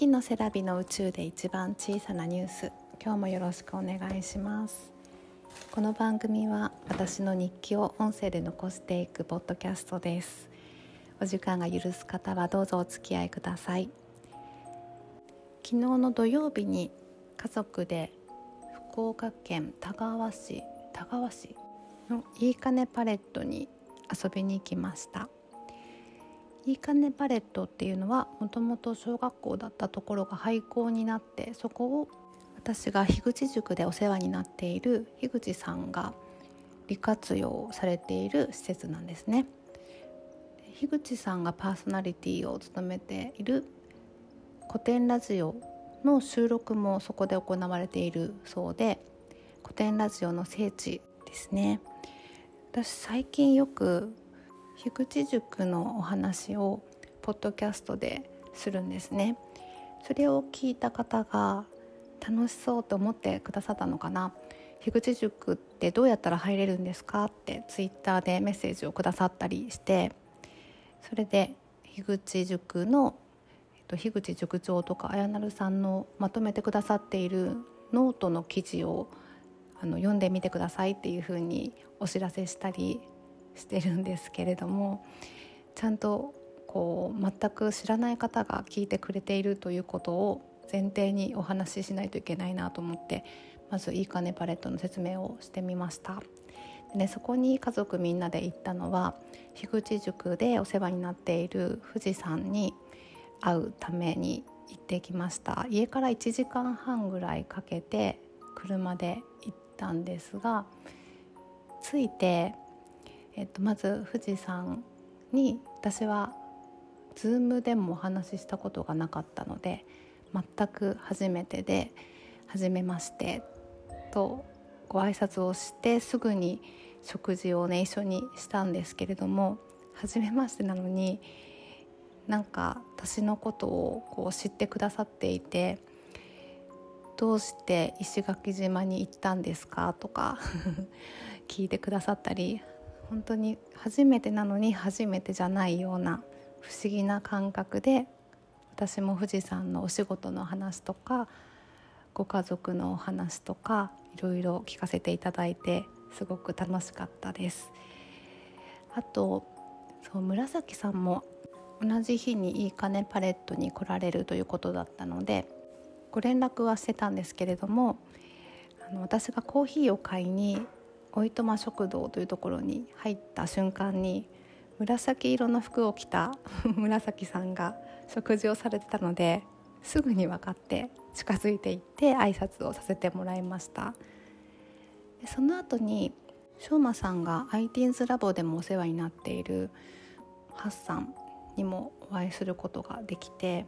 月のセラビの宇宙で一番小さなニュース。今日もよろしくお願いします。この番組は私の日記を音声で残していくポッドキャストです。お時間が許す方はどうぞお付き合いください。昨日の土曜日に家族で福岡県田川市田川市のいいかねパレットに遊びに行きました。いいかねパレットっていうのはもともと小学校だったところが廃校になってそこを私が樋口塾でお世話になっている樋口さんが利活用されている施設なんですね。樋口さんがパーソナリティを務めている古典ラジオの収録もそこで行われているそうで古典ラジオの聖地ですね私最近よく樋口塾のお話をポッドキャストでするんですね。それを聞いた方が楽しそうと思ってくださったのかな。樋口塾ってどうやったら入れるんですかってツイッターでメッセージをくださったりして。それで樋口塾の、えっと、樋口塾長とか綾成さんのまとめてくださっているノートの記事をあの読んでみてくださいっていうふうにお知らせしたりしてるんですけれどもちゃんとこう全く知らない方が聞いてくれているということを前提にお話ししないといけないなと思ってまずいいかねパレットの説明をしてみました。でね、そこに家族みんなで行ったのは樋口塾でお世話になっている富士山に会うために行ってきました家から1時間半ぐらいかけて車で行ったんですが着いてえっと、まず富士山に私は Zoom でもお話ししたことがなかったので全く初めてで「初めまして」とご挨拶をしてすぐに食事をね一緒にしたんですけれども初めましてなのになんか私のことをこう知ってくださっていて「どうして石垣島に行ったんですか?」とか 聞いてくださったり本当に初めてなのに初めてじゃないような不思議な感覚で私も富士山のお仕事の話とかご家族のお話とかいろいろ聞かせていただいてすごく楽しかったです。あとそう紫さんも同じ日にいいかねパレットに来られるということだったのでご連絡はしてたんですけれどもあの私がコーヒーを買いにおいとま食堂というところに入った瞬間に紫色の服を着た 紫さんが食事をされてたのですぐに分かって近づいていって挨拶をさせてもらいました。その後にしょうまさんが IT's ラボでもお世話になっているハッサンにもお会いすることができて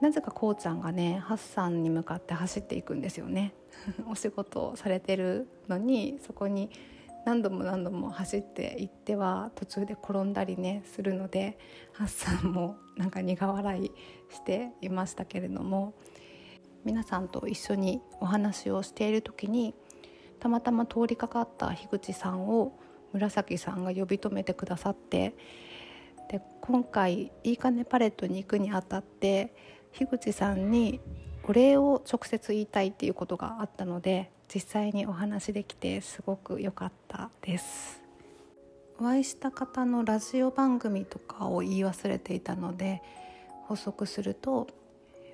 なぜかこうちゃんがねハッサンに向かって走っていくんですよね。お仕事をされてるのにそこに何度も何度も走っていっては途中で転んだりねするのでハッサンもなんか苦笑いしていましたけれども皆さんと一緒にお話をしている時にたまたま通りかかった樋口さんを紫さんが呼び止めてくださってで今回いいかねパレットに行くにあたって樋口さんにお礼を直接言いたいっていうことがあったので実際にお話できてすごく良かったです。お会いした方のラジオ番組とかを言い忘れていたので補足すると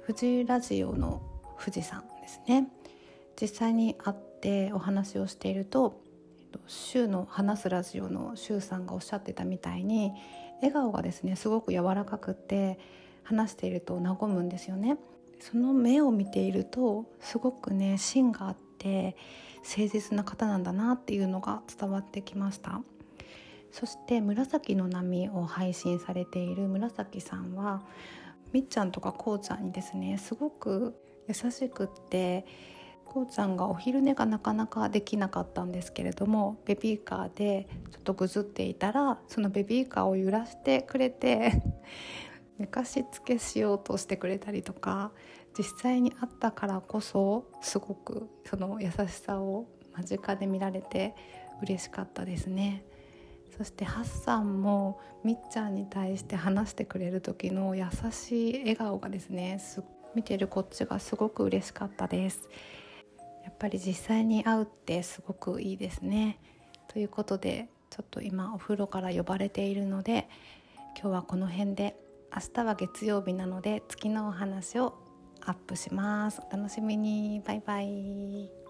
富士ラジオの富士山ですね。実際に会ってお話をしていると週の話すラジオの周さんがおっしゃってたみたいに笑顔がですねすごく柔らかくて話していると和むんですよね。その目を見ているとすごくね芯があって誠実な方なんだなっていうのが伝わってきました。そして「紫の波」を配信されている紫さんはみっちゃんとかこうちゃんにですねすごく優しくってこうちゃんがお昼寝がなかなかできなかったんですけれどもベビーカーでちょっとぐずっていたらそのベビーカーを揺らしてくれて寝かしつけしようとしてくれたりとか実際に会ったからこそすごくその優しさを間近で見られて嬉しかったですね。そしてハッサンもみっちゃんに対して話してくれる時の優しい笑顔がですね見てるこっちがすごく嬉しかったです。やっぱり実際に会うってすごくいいですね。ということでちょっと今お風呂から呼ばれているので今日はこの辺で明日は月曜日なので月のお話をアップします。お楽しみに。バイバイ。